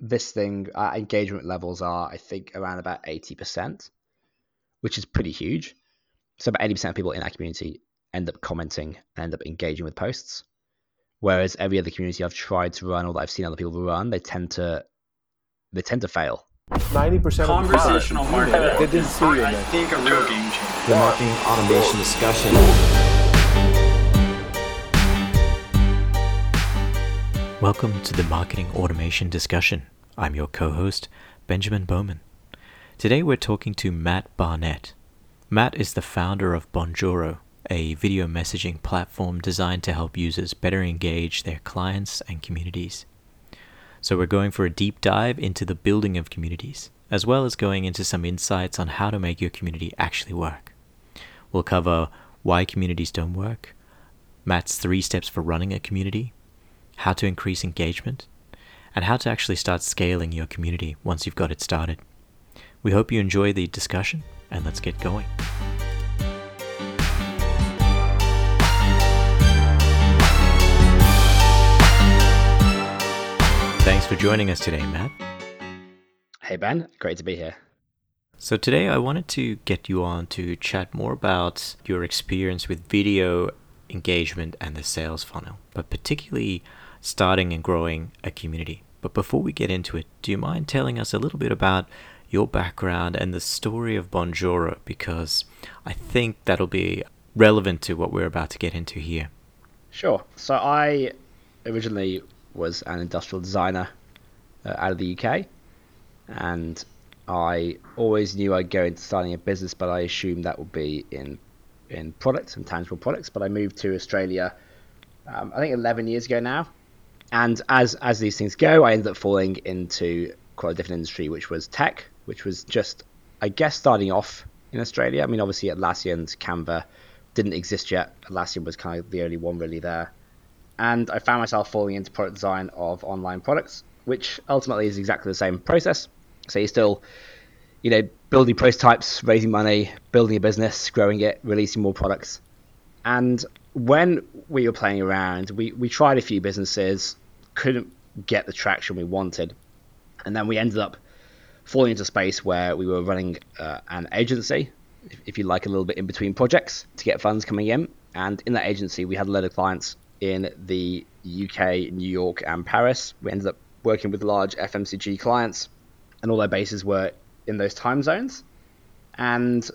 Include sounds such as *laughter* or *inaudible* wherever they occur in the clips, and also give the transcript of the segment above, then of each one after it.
this thing, our engagement levels are, I think, around about 80%, which is pretty huge. So about 80% of people in our community end up commenting and end up engaging with posts. Whereas every other community I've tried to run or that I've seen other people run, they tend to they tend to fail. Ninety percent of conversational marketing. They didn't see you. I think a real game changer. The marketing automation discussion. Welcome to the Marketing Automation Discussion. I'm your co host, Benjamin Bowman. Today we're talking to Matt Barnett. Matt is the founder of Bonjoro, a video messaging platform designed to help users better engage their clients and communities. So, we're going for a deep dive into the building of communities, as well as going into some insights on how to make your community actually work. We'll cover why communities don't work, Matt's three steps for running a community, how to increase engagement, and how to actually start scaling your community once you've got it started. We hope you enjoy the discussion, and let's get going. Thanks for joining us today, Matt. Hey Ben, great to be here. So, today I wanted to get you on to chat more about your experience with video engagement and the sales funnel, but particularly starting and growing a community. But before we get into it, do you mind telling us a little bit about your background and the story of Bonjoro? Because I think that'll be relevant to what we're about to get into here. Sure. So I originally was an industrial designer uh, out of the UK, and I always knew I'd go into starting a business, but I assumed that would be in in products and tangible products. But I moved to Australia, um, I think 11 years ago now, and as as these things go, I ended up falling into quite a different industry, which was tech, which was just, I guess, starting off in Australia. I mean, obviously, Atlassian's Canva didn't exist yet. Atlassian was kind of the only one really there, and I found myself falling into product design of online products, which ultimately is exactly the same process. So you're still, you know, building prototypes, raising money, building a business, growing it, releasing more products, and when we were playing around, we, we tried a few businesses, couldn't get the traction we wanted, and then we ended up falling into space where we were running uh, an agency, if, if you like, a little bit in between projects to get funds coming in. And in that agency, we had a load of clients in the UK, New York, and Paris. We ended up working with large FMCG clients, and all their bases were in those time zones. And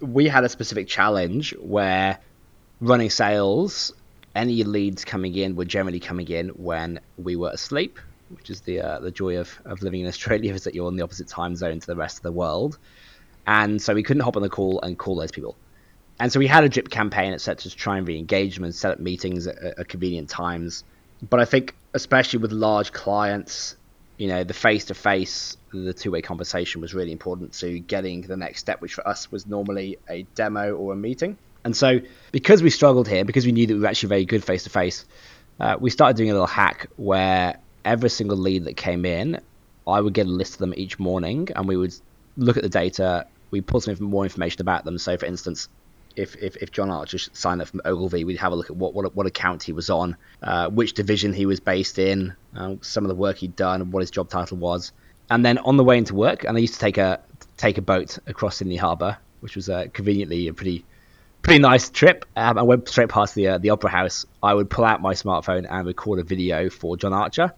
we had a specific challenge where running sales, any leads coming in were generally coming in when we were asleep, which is the uh, the joy of, of living in Australia *laughs* is that you're on the opposite time zone to the rest of the world. And so we couldn't hop on the call and call those people. And so we had a drip campaign, etc., to try and re-engage them and set up meetings at, at convenient times. But I think, especially with large clients, you know, the face-to-face, the two-way conversation was really important to getting the next step, which for us was normally a demo or a meeting. And so, because we struggled here, because we knew that we were actually very good face to face, we started doing a little hack where every single lead that came in, I would get a list of them each morning, and we would look at the data. We pull some more information about them. So, for instance, if, if, if John Archer signed up from Ogilvy, we'd have a look at what what, what account he was on, uh, which division he was based in, uh, some of the work he'd done, what his job title was, and then on the way into work, and I used to take a take a boat across Sydney Harbour, which was uh, conveniently a pretty pretty nice trip. Um, I went straight past the uh, the Opera House. I would pull out my smartphone and record a video for John Archer.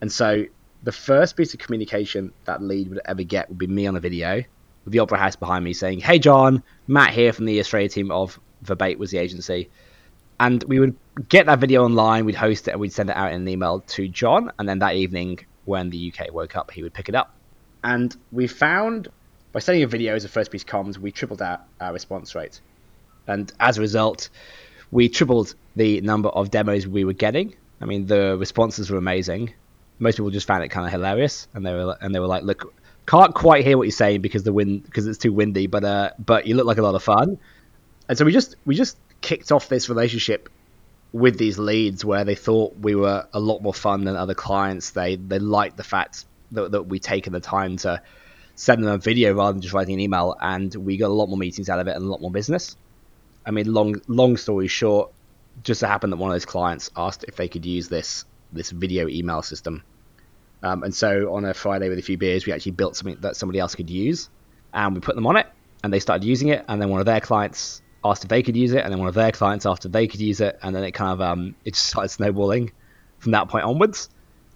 And so the first piece of communication that lead would ever get would be me on a video with the Opera House behind me saying, "Hey John, Matt here from the Australia team of Verbate was the agency." And we would get that video online, we'd host it, and we'd send it out in an email to John. And then that evening, when the UK woke up, he would pick it up. And we found by sending a video as a first piece comms, we tripled our, our response rate and as a result, we tripled the number of demos we were getting. I mean, the responses were amazing. Most people just found it kind of hilarious, and they were and they were like, "Look, can't quite hear what you're saying because the wind because it's too windy, but uh, but you look like a lot of fun." And so we just we just kicked off this relationship with these leads where they thought we were a lot more fun than other clients. They they liked the fact that, that we taken the time to send them a video rather than just writing an email, and we got a lot more meetings out of it and a lot more business. I mean, long long story short, just so happened that one of those clients asked if they could use this this video email system, Um, and so on a Friday with a few beers, we actually built something that somebody else could use, and we put them on it, and they started using it. And then one of their clients asked if they could use it, and then one of their clients asked if they could use it, and then it kind of um, it just started snowballing from that point onwards.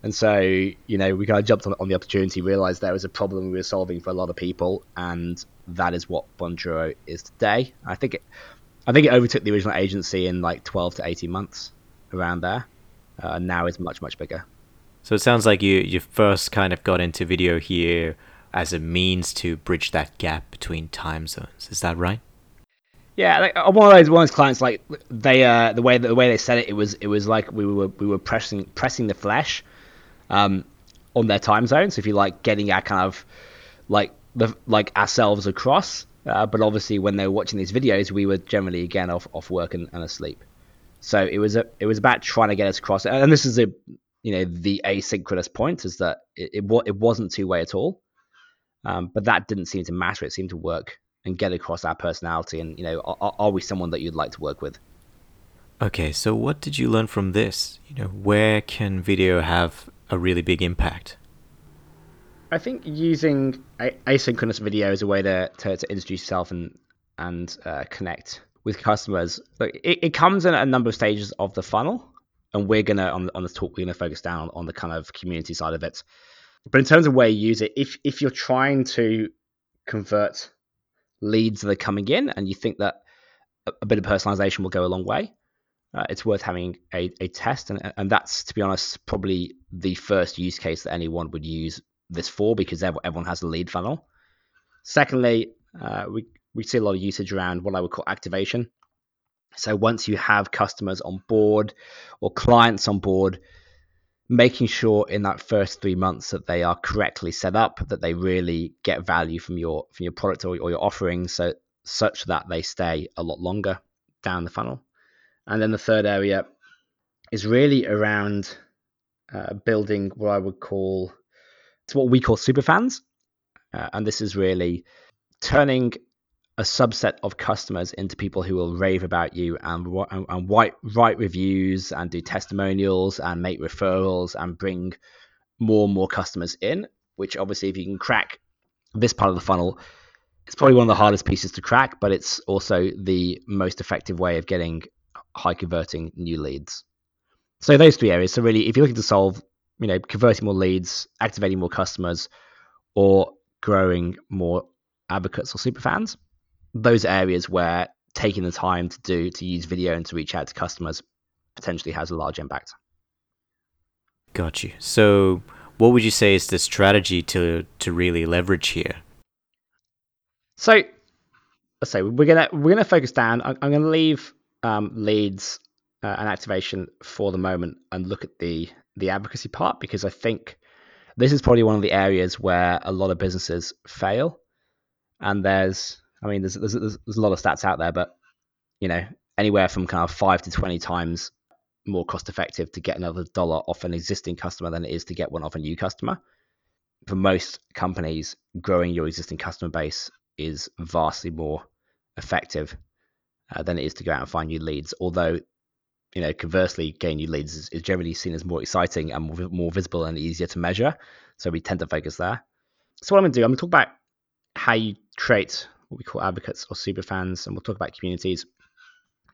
And so, you know, we kind of jumped on, on the opportunity, realized there was a problem we were solving for a lot of people, and that is what Bonjoro is today. I think it, I think it overtook the original agency in like 12 to 18 months, around there. Uh, now is much much bigger. So it sounds like you you first kind of got into video here as a means to bridge that gap between time zones. Is that right? Yeah, like uh, one of those one of those clients, like they uh, the way the way they said it, it was it was like we were we were pressing pressing the flesh um, on their time zone. So if you like getting our kind of like the like ourselves across, uh, but obviously when they were watching these videos, we were generally again off off work and, and asleep. So it was a it was about trying to get us across, and this is a you know the asynchronous point is that it it, it wasn't two way at all, um, but that didn't seem to matter. It seemed to work and get across our personality, and you know are, are we someone that you'd like to work with? Okay, so what did you learn from this? You know, where can video have a really big impact? I think using asynchronous video as a way to, to, to introduce yourself and and uh, connect with customers. Look, it, it comes in a number of stages of the funnel, and we're gonna on on this talk we're gonna focus down on the kind of community side of it. But in terms of where you use it, if if you're trying to convert leads that are coming in, and you think that a, a bit of personalization will go a long way, uh, it's worth having a, a test, and and that's to be honest probably the first use case that anyone would use this for because everyone has a lead funnel. Secondly, uh, we we see a lot of usage around what I would call activation. So once you have customers on board or clients on board, making sure in that first three months that they are correctly set up, that they really get value from your from your product or, or your offering, so such that they stay a lot longer down the funnel. And then the third area is really around uh, building what I would call it's what we call super fans, uh, and this is really turning a subset of customers into people who will rave about you and, and, and write, write reviews and do testimonials and make referrals and bring more and more customers in. Which obviously, if you can crack this part of the funnel, it's probably one of the hardest pieces to crack, but it's also the most effective way of getting high converting new leads. So those three areas. So really, if you're looking to solve, you know, converting more leads, activating more customers, or growing more advocates or super fans, those areas where taking the time to do to use video and to reach out to customers potentially has a large impact. Got you. So, what would you say is the strategy to to really leverage here? So, let's say we're gonna we're gonna focus down. I'm, I'm gonna leave um, leads uh, and activation for the moment and look at the the advocacy part because I think this is probably one of the areas where a lot of businesses fail. And there's I mean, there's, there's there's a lot of stats out there, but you know, anywhere from kind of five to twenty times more cost effective to get another dollar off an existing customer than it is to get one off a new customer. For most companies, growing your existing customer base is vastly more effective uh, than it is to go out and find new leads. Although, you know, conversely, getting new leads is, is generally seen as more exciting and more, more visible and easier to measure. So we tend to focus there. So what I'm going to do, I'm going to talk about how you create what we call advocates or super fans, and we'll talk about communities.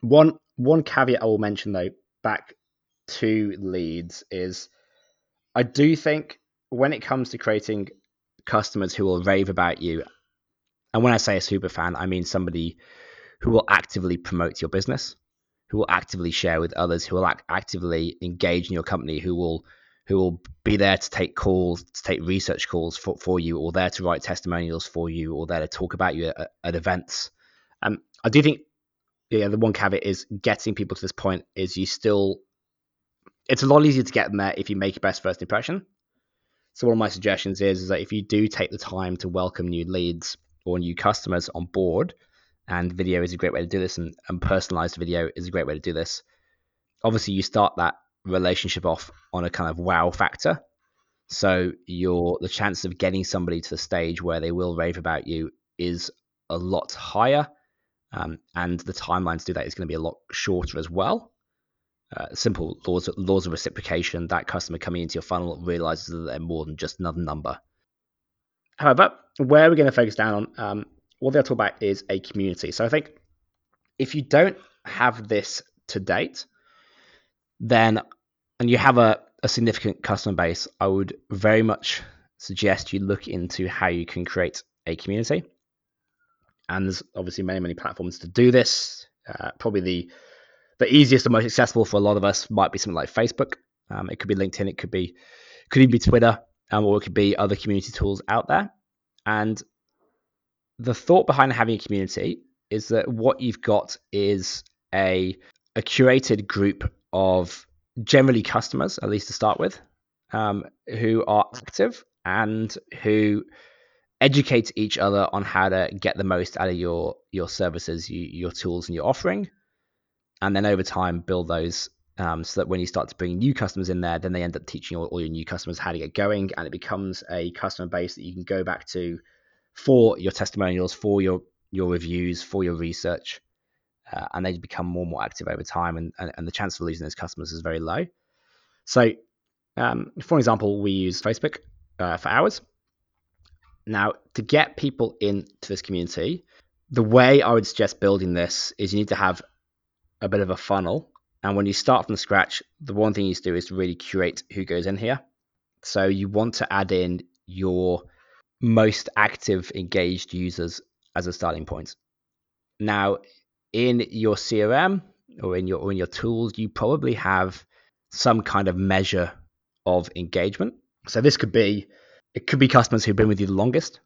One one caveat I will mention though, back to leads is I do think when it comes to creating customers who will rave about you, and when I say a super fan, I mean somebody who will actively promote your business, who will actively share with others, who will act- actively engage in your company, who will who will be there to take calls, to take research calls for, for you, or there to write testimonials for you, or there to talk about you at, at events. Um, I do think, yeah, the one caveat is getting people to this point is you still, it's a lot easier to get them there if you make your best first impression. So one of my suggestions is, is that if you do take the time to welcome new leads or new customers on board, and video is a great way to do this, and, and personalized video is a great way to do this. Obviously, you start that relationship off on a kind of wow factor. So your the chance of getting somebody to the stage where they will rave about you is a lot higher, um, and the timeline to do that is going to be a lot shorter as well. uh, simple laws laws of reciprocation. That customer coming into your funnel realizes that they're more than just another number. However, where we're going to focus down on, um, what they'll talk about is a community. So I think if you don't have this to date, then and you have a, a significant customer base, I would very much suggest you look into how you can create a community. And there's obviously many, many platforms to do this. Uh, probably the the easiest and most accessible for a lot of us might be something like Facebook. Um, it could be LinkedIn. It could be could even be Twitter, um, or it could be other community tools out there. And the thought behind having a community is that what you've got is a a curated group of generally customers, at least to start with, um, who are active and who educate each other on how to get the most out of your your services, you, your tools, and your offering, and then over time build those um, so that when you start to bring new customers in there, then they end up teaching all, all, your new customers how to get going, and it becomes a customer base that you can go back to for your testimonials, for your your reviews, for your research, uh, and they become more and more active over time, and, and, and the chance of losing those customers is very low. So, um, for example, we use Facebook uh, for ours. Now, to get people into this community, the way I would suggest building this is you need to have a bit of a funnel. And when you start from scratch, the one thing you need to do is to really curate who goes in here. So you want to add in your most active, engaged users as a starting point. Now, in your CRM or in your or in your tools, you probably have some kind of measure of engagement. So this could be it could be customers who've been with you the longest,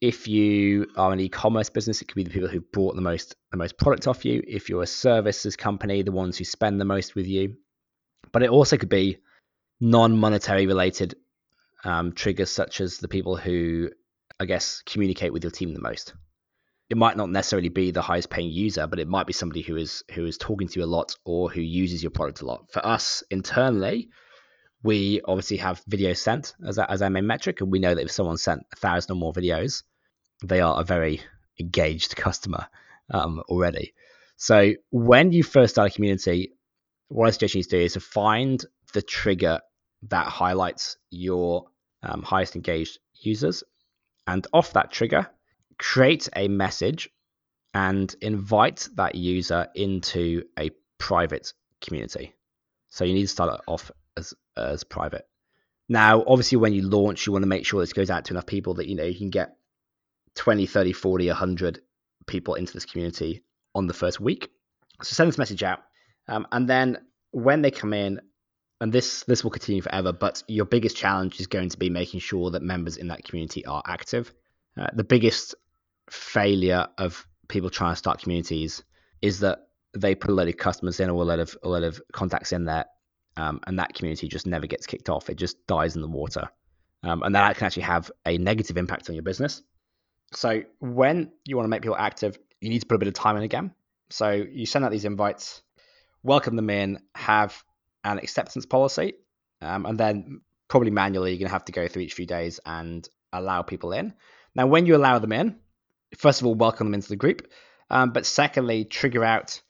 if you are an e-commerce business, it could be the people who bought the most the most product off you. If you're a services company, the ones who spend the most with you. But it also could be non-monetary related um, triggers, such as the people who, I guess, communicate with your team the most. It might not necessarily be the highest paying user, but it might be somebody who is who is talking to you a lot or who uses your product a lot. For us internally, we obviously have videos sent as our, as our main metric, and we know that if someone sent a thousand or more videos, they are a very engaged customer um, already. So when you first start a community, what I suggest you do is to find the trigger that highlights your um, highest engaged users, and off that trigger, create a message and invite that user into a private community. So you need to start it off as as private. Now, obviously, when you launch, you want to make sure this goes out to enough people that you know you can get 20, 30, 40, 100 people into this community on the first week. So send this message out. Um, and then when they come in, and this this will continue forever, but your biggest challenge is going to be making sure that members in that community are active. Uh, the biggest failure of people trying to start communities is that they put a lot of customers in or a lot of a lot of contacts in there, um, and that community just never gets kicked off. It just dies in the water, um, and that can actually have a negative impact on your business. So when you want to make people active, you need to put a bit of time in again. So you send out these invites, welcome them in, have an acceptance policy, um, and then probably manually you're going to have to go through each few days and allow people in. Now, when you allow them in, first of all, welcome them into the group, um, but secondly, trigger out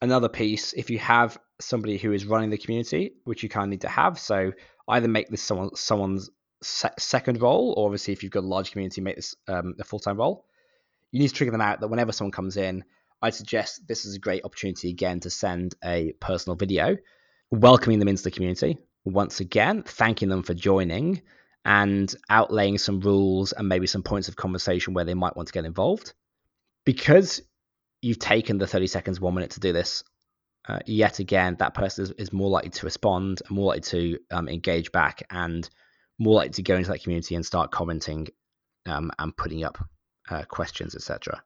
another piece if you have somebody who is running the community, which you kind of need to have. So either make this someone someone's se- second role, or obviously if you've got a large community, make this um, a full time role. You need to trigger them out that whenever someone comes in, I'd suggest this is a great opportunity again to send a personal video welcoming them into the community once again, thanking them for joining and outlaying some rules and maybe some points of conversation where they might want to get involved. Because you've taken the 30 seconds, one minute to do this, uh, yet again, that person is, is, more likely to respond, more likely to um, engage back, and more likely to go into that community and start commenting um, and putting up uh, questions, etc.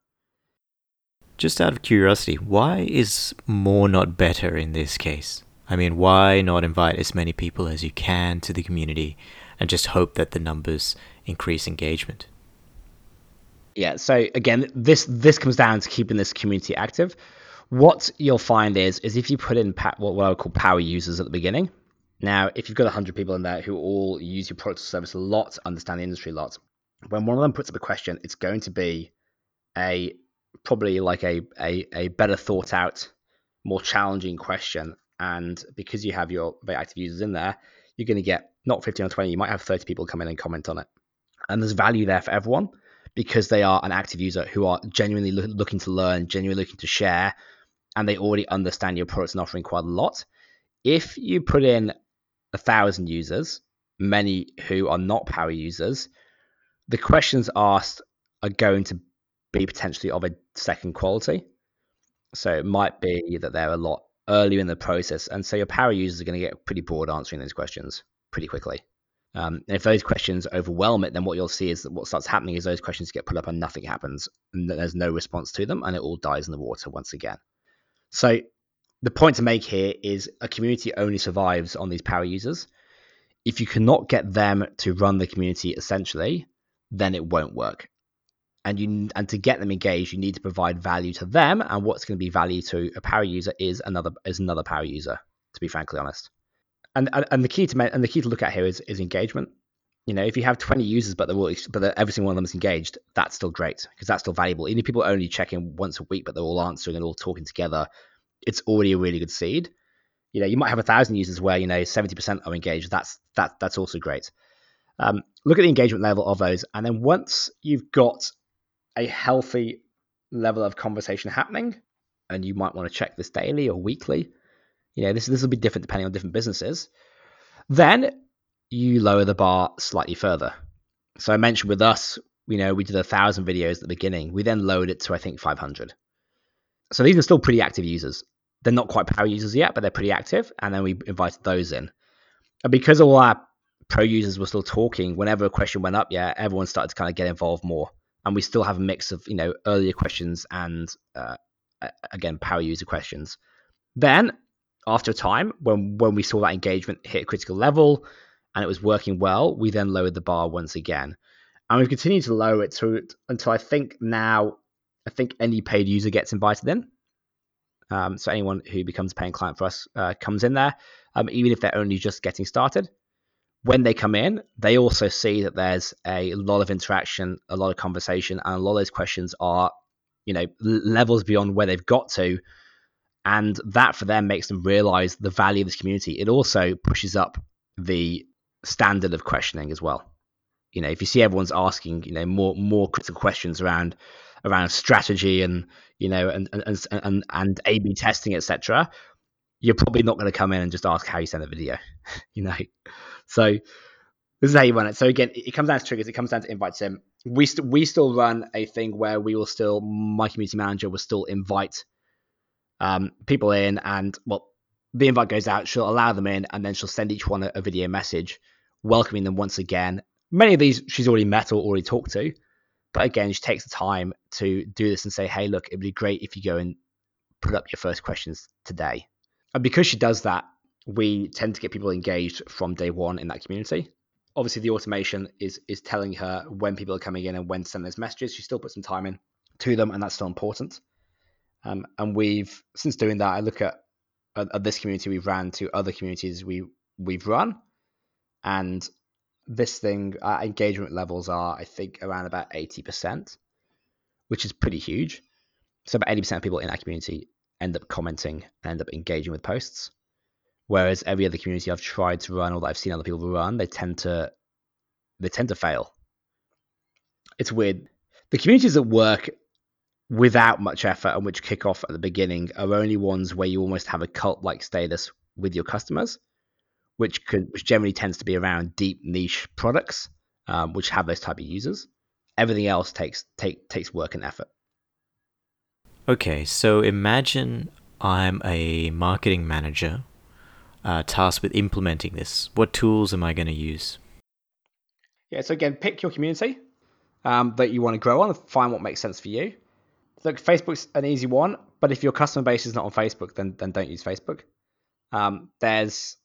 Just out of curiosity, why is more not better in this case? I mean, why not invite as many people as you can to the community and just hope that the numbers increase engagement? Yeah, so again, this this comes down to keeping this community active. What you'll find is is if you put in what, what I would call power users at the beginning, now, if you've got 100 people in there who all use your product or service a lot, understand the industry a lot, when one of them puts up a question, it's going to be a probably like a, a, a better thought out, more challenging question. And because you have your very active users in there, you're going to get not 15 or 20, you might have 30 people come in and comment on it. And there's value there for everyone because they are an active user who are genuinely loo- looking to learn, genuinely looking to share, and they already understand your products and offering quite a lot. If you put in a thousand users, many who are not power users, the questions asked are going to be potentially of a second quality. So it might be that they're a lot earlier in the process, and so your power users are going to get pretty bored answering those questions pretty quickly. Um, and if those questions overwhelm it, then what you'll see is that what starts happening is those questions get put up and nothing happens, and there's no response to them, and it all dies in the water once again. So the point to make here is a community only survives on these power users. If you cannot get them to run the community essentially, then it won't work. And you and to get them engaged, you need to provide value to them. And what's going to be value to a power user is another is another power user. To be frankly honest, and and, and the key to and the key to look at here is is engagement. You know, if you have 20 users, but they're all, but every single one of them is engaged, that's still great because that's still valuable. Even if people only check in once a week, but they're all answering and all talking together, it's already a really good seed. You know, you might have a thousand users where you know 70% are engaged. That's that that's also great. Um, look at the engagement level of those, and then once you've got a healthy level of conversation happening, and you might want to check this daily or weekly. You know, this this will be different depending on different businesses. Then you lower the bar slightly further. So I mentioned with us, you know, we did a thousand videos at the beginning. We then lowered it to I think 500. So these are still pretty active users. They're not quite power users yet, but they're pretty active. And then we invited those in. And because all our pro users were still talking, whenever a question went up, yeah, everyone started to kind of get involved more and we still have a mix of you know earlier questions and uh, again power user questions. Then after a time, when when we saw that engagement hit a critical level and it was working well, we then lowered the bar once again, and we've continued to lower it to until I think now I think any paid user gets invited in. Um, so anyone who becomes a paying client for us uh, comes in there, um, even if they're only just getting started when they come in, they also see that there's a lot of interaction, a lot of conversation, and a lot of those questions are, you know, levels beyond where they've got to. And that for them makes them realize the value of this community. It also pushes up the standard of questioning as well. You know, if you see everyone's asking, you know, more more critical questions around around strategy and you know and and and, and A/B testing, etc., you're probably not going to come in and just ask how you send a video. *laughs* you know, so this is how you run it. So again, it comes down to triggers. It comes down to invite sim. We st- we still run a thing where we will still my community manager will still invite um, people in, and well, the invite goes out. She'll allow them in, and then she'll send each one a, a video message welcoming them once again. Many of these she's already met or already talked to, but again, she takes the time to do this and say, "Hey, look, it'd be great if you go and put up your first questions today." And because she does that, we tend to get people engaged from day one in that community. Obviously, the automation is is telling her when people are coming in and when to send those messages. She still puts some time in to them, and that's still important. Um, and we've since doing that, I look at, at, at this community we've ran to other communities we we've run, and this thing our engagement levels are I think around about eighty percent, which is pretty huge. So about eighty percent of people in that community end up commenting end up engaging with posts. Whereas every other community I've tried to run or that I've seen other people run, they tend to they tend to fail. It's weird. The communities that work without much effort and which kick off at the beginning are only ones where you almost have a cult like status with your customers, which could which generally tends to be around deep niche products, um, which have those type of users. Everything else takes take takes work and effort. Okay, so imagine I'm a marketing manager uh, tasked with implementing this? What tools am I going to use? Yeah, so again, pick your community um, that you want to grow on. And find what makes sense for you. Look, Facebook's an easy one, but if your customer base is not on Facebook, then then don't use Facebook. Um, there's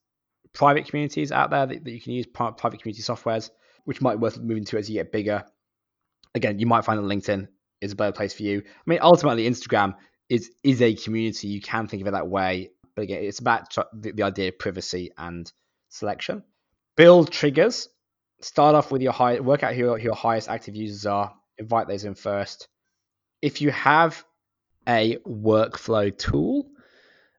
private communities out there that, that you can use, private community softwares, which might be worth moving to as you get bigger. Again, you might find that LinkedIn is a better place for you. I mean, ultimately, Instagram is is a community. You can think of it that way, but again, it's about the, the idea of privacy and selection. Build triggers. Start off with your high, work out who your, who your highest active users are. Invite those in first. If you have a workflow tool,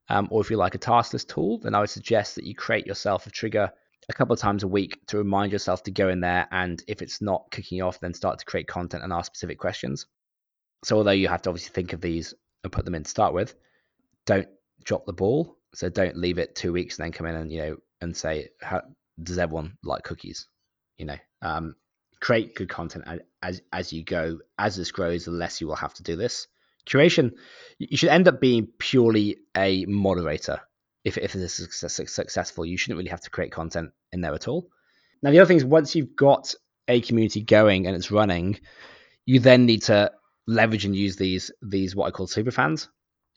Um, or if you like a task list tool, then I would suggest that you create yourself a trigger a couple of times a week to remind yourself to go in there. And if it's not kicking off, then start to create content and ask specific questions. So although you have to obviously think of these and put them in to start with, don't drop the ball. So don't leave it two weeks and then come in and you know and say, does everyone like cookies? You know, um, create good content as as you go. As this grows, the less you will have to do this. Curation, you should end up being purely a moderator. If if this is successful, you shouldn't really have to create content in there at all. Now the other thing is once you've got a community going and it's running, you then need to leverage and use these these what I call super fans.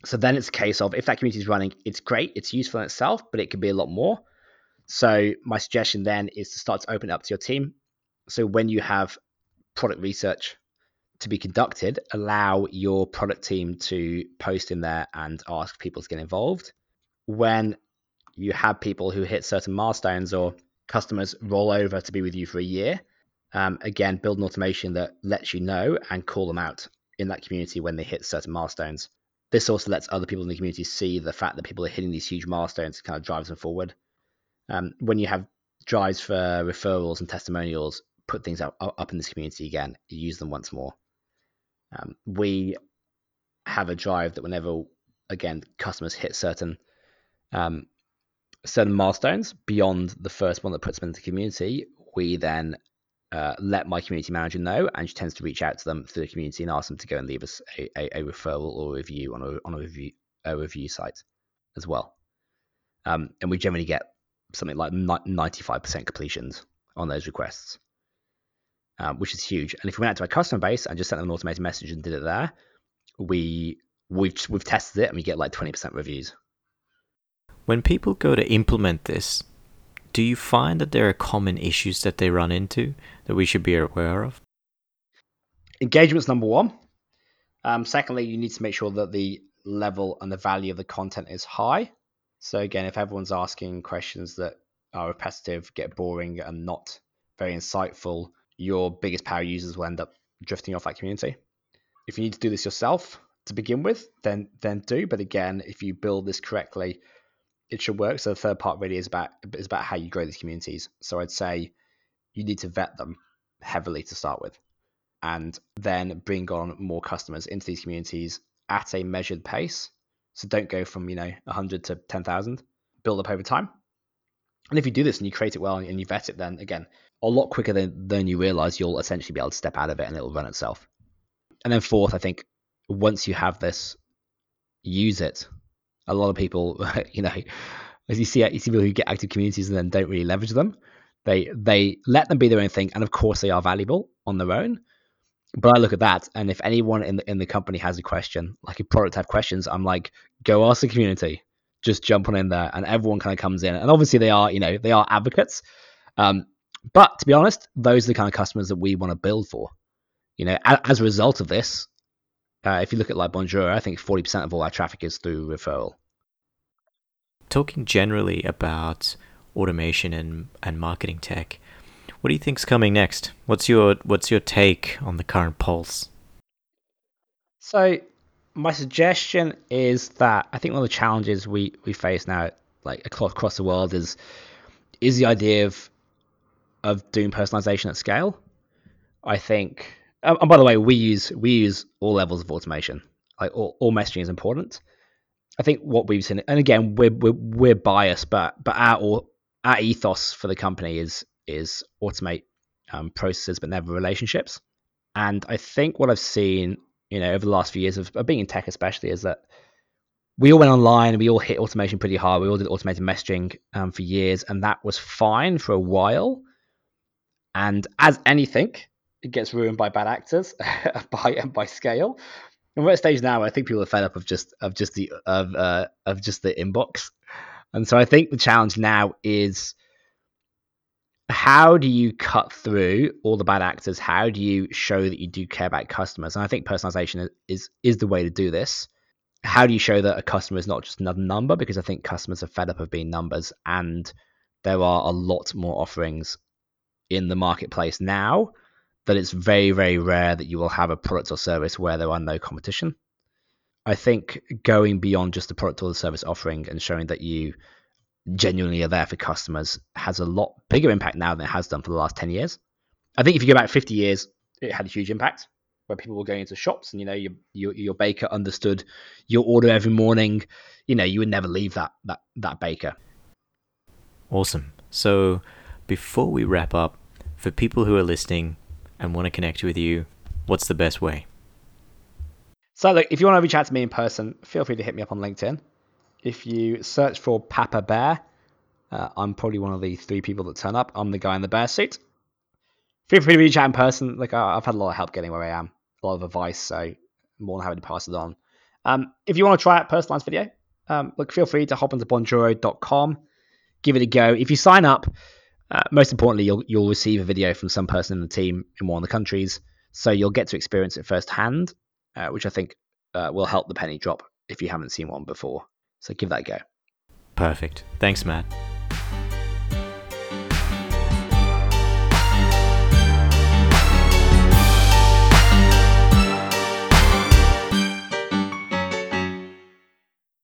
So then it's a case of if that community is running, it's great, it's useful in itself, but it could be a lot more. So my suggestion then is to start to open up to your team. So when you have product research to be conducted, allow your product team to post in there and ask people to get involved. When you have people who hit certain milestones or customers roll over to be with you for a year, um, again, build an automation that lets you know and call them out in that community when they hit certain milestones. This also lets other people in the community see the fact that people are hitting these huge milestones, kind of drives them forward. Um, when you have drives for referrals and testimonials, put things up, up in this community again, use them once more. Um, we have a drive that whenever, again, customers hit certain um, certain milestones beyond the first one that puts them into the community, we then uh, let my community manager know, and she tends to reach out to them through the community and ask them to go and leave us a, a, a referral or review on a on a review a review site as well. Um, and we generally get something like ninety five percent completions on those requests, um, which is huge. And if we went out to our customer base and just sent them an automated message and did it there, we we've we've tested it and we get like twenty percent reviews. When people go to implement this, do you find that there are common issues that they run into that we should be aware of? Engagement's number one. Um, secondly, you need to make sure that the level and the value of the content is high. So again, if everyone's asking questions that are repetitive, get boring, and not very insightful, your biggest power users will end up drifting off that community. If you need to do this yourself to begin with, then then do. But again, if you build this correctly, it should work. So the third part really is about is about how you grow these communities. So I'd say you need to vet them heavily to start with, and then bring on more customers into these communities at a measured pace. So don't go from you know 100 to 10,000. Build up over time. And if you do this and you create it well and you vet it, then again, a lot quicker than, than you realize, you'll essentially be able to step out of it and it'll run itself. And then fourth, I think once you have this, use it a lot of people, *laughs* you know, as you see, you see people who get active communities and then don't really leverage them. They they let them be their own thing, and of course they are valuable on their own. But I look at that, and if anyone in the in the company has a question, like a product have questions, I'm like, go ask the community. Just jump on in there, and everyone kind of comes in. And obviously they are, you know, they are advocates. Um, but to be honest, those are the kind of customers that we want to build for. You know, as, as a result of this, uh, if you look at like Bonjoro, I think 40% of all our traffic is through referral. Talking generally about automation and, and marketing tech, what do you think's coming next? What's your what's your take on the current pulse? So, my suggestion is that I think one of the challenges we, we face now, like across the world, is is the idea of of doing personalization at scale. I think and by the way, we use we use all levels of automation. Like all, all messaging is important. I think what we've seen, and again, we're we're, we're biased, but but our our ethos for the company is is automate um, processes, but never relationships. And I think what I've seen, you know, over the last few years of, of being in tech, especially, is that we all went online and we all hit automation pretty hard. We all did automated messaging um, for years, and that was fine for a while. And as anything, it gets ruined by bad actors *laughs* by by scale. And we're at a stage now I think people are fed up of just of just the of uh, of just the inbox. And so I think the challenge now is how do you cut through all the bad actors? How do you show that you do care about customers? And I think personalization is is the way to do this. How do you show that a customer is not just another number? Because I think customers are fed up of being numbers, and there are a lot more offerings in the marketplace now that it's very, very rare that you will have a product or service where there are no competition. I think going beyond just the product or the service offering and showing that you genuinely are there for customers has a lot bigger impact now than it has done for the last 10 years. I think if you go back 50 years, it had a huge impact where people were going into shops and you know your, your your baker understood your order every morning you know you would never leave that that that baker Awesome. So, before we wrap up, for people who are listening and want to connect with you, what's the best way? so look if you want to reach out to me in person feel free to hit me up on linkedin. If you search for papa bear uh, i'm probably one of the three people that turn up. I'm the guy in the bear suit. Feel free to reach out in person. Like i've had a lot of help getting where i am a lot of advice so I'm more than happy to pass it on. Um, if you want to try out personalized video um, look feel free to hop onto bonjoro.com give it a go. If you sign up uh, most importantly you'll you'll receive a video from some person in the team in one of the countries so you'll get to experience it firsthand uh, which i think uh, will help the penny drop if you haven't seen one before so give that a go Perfect. Thanks, Matt.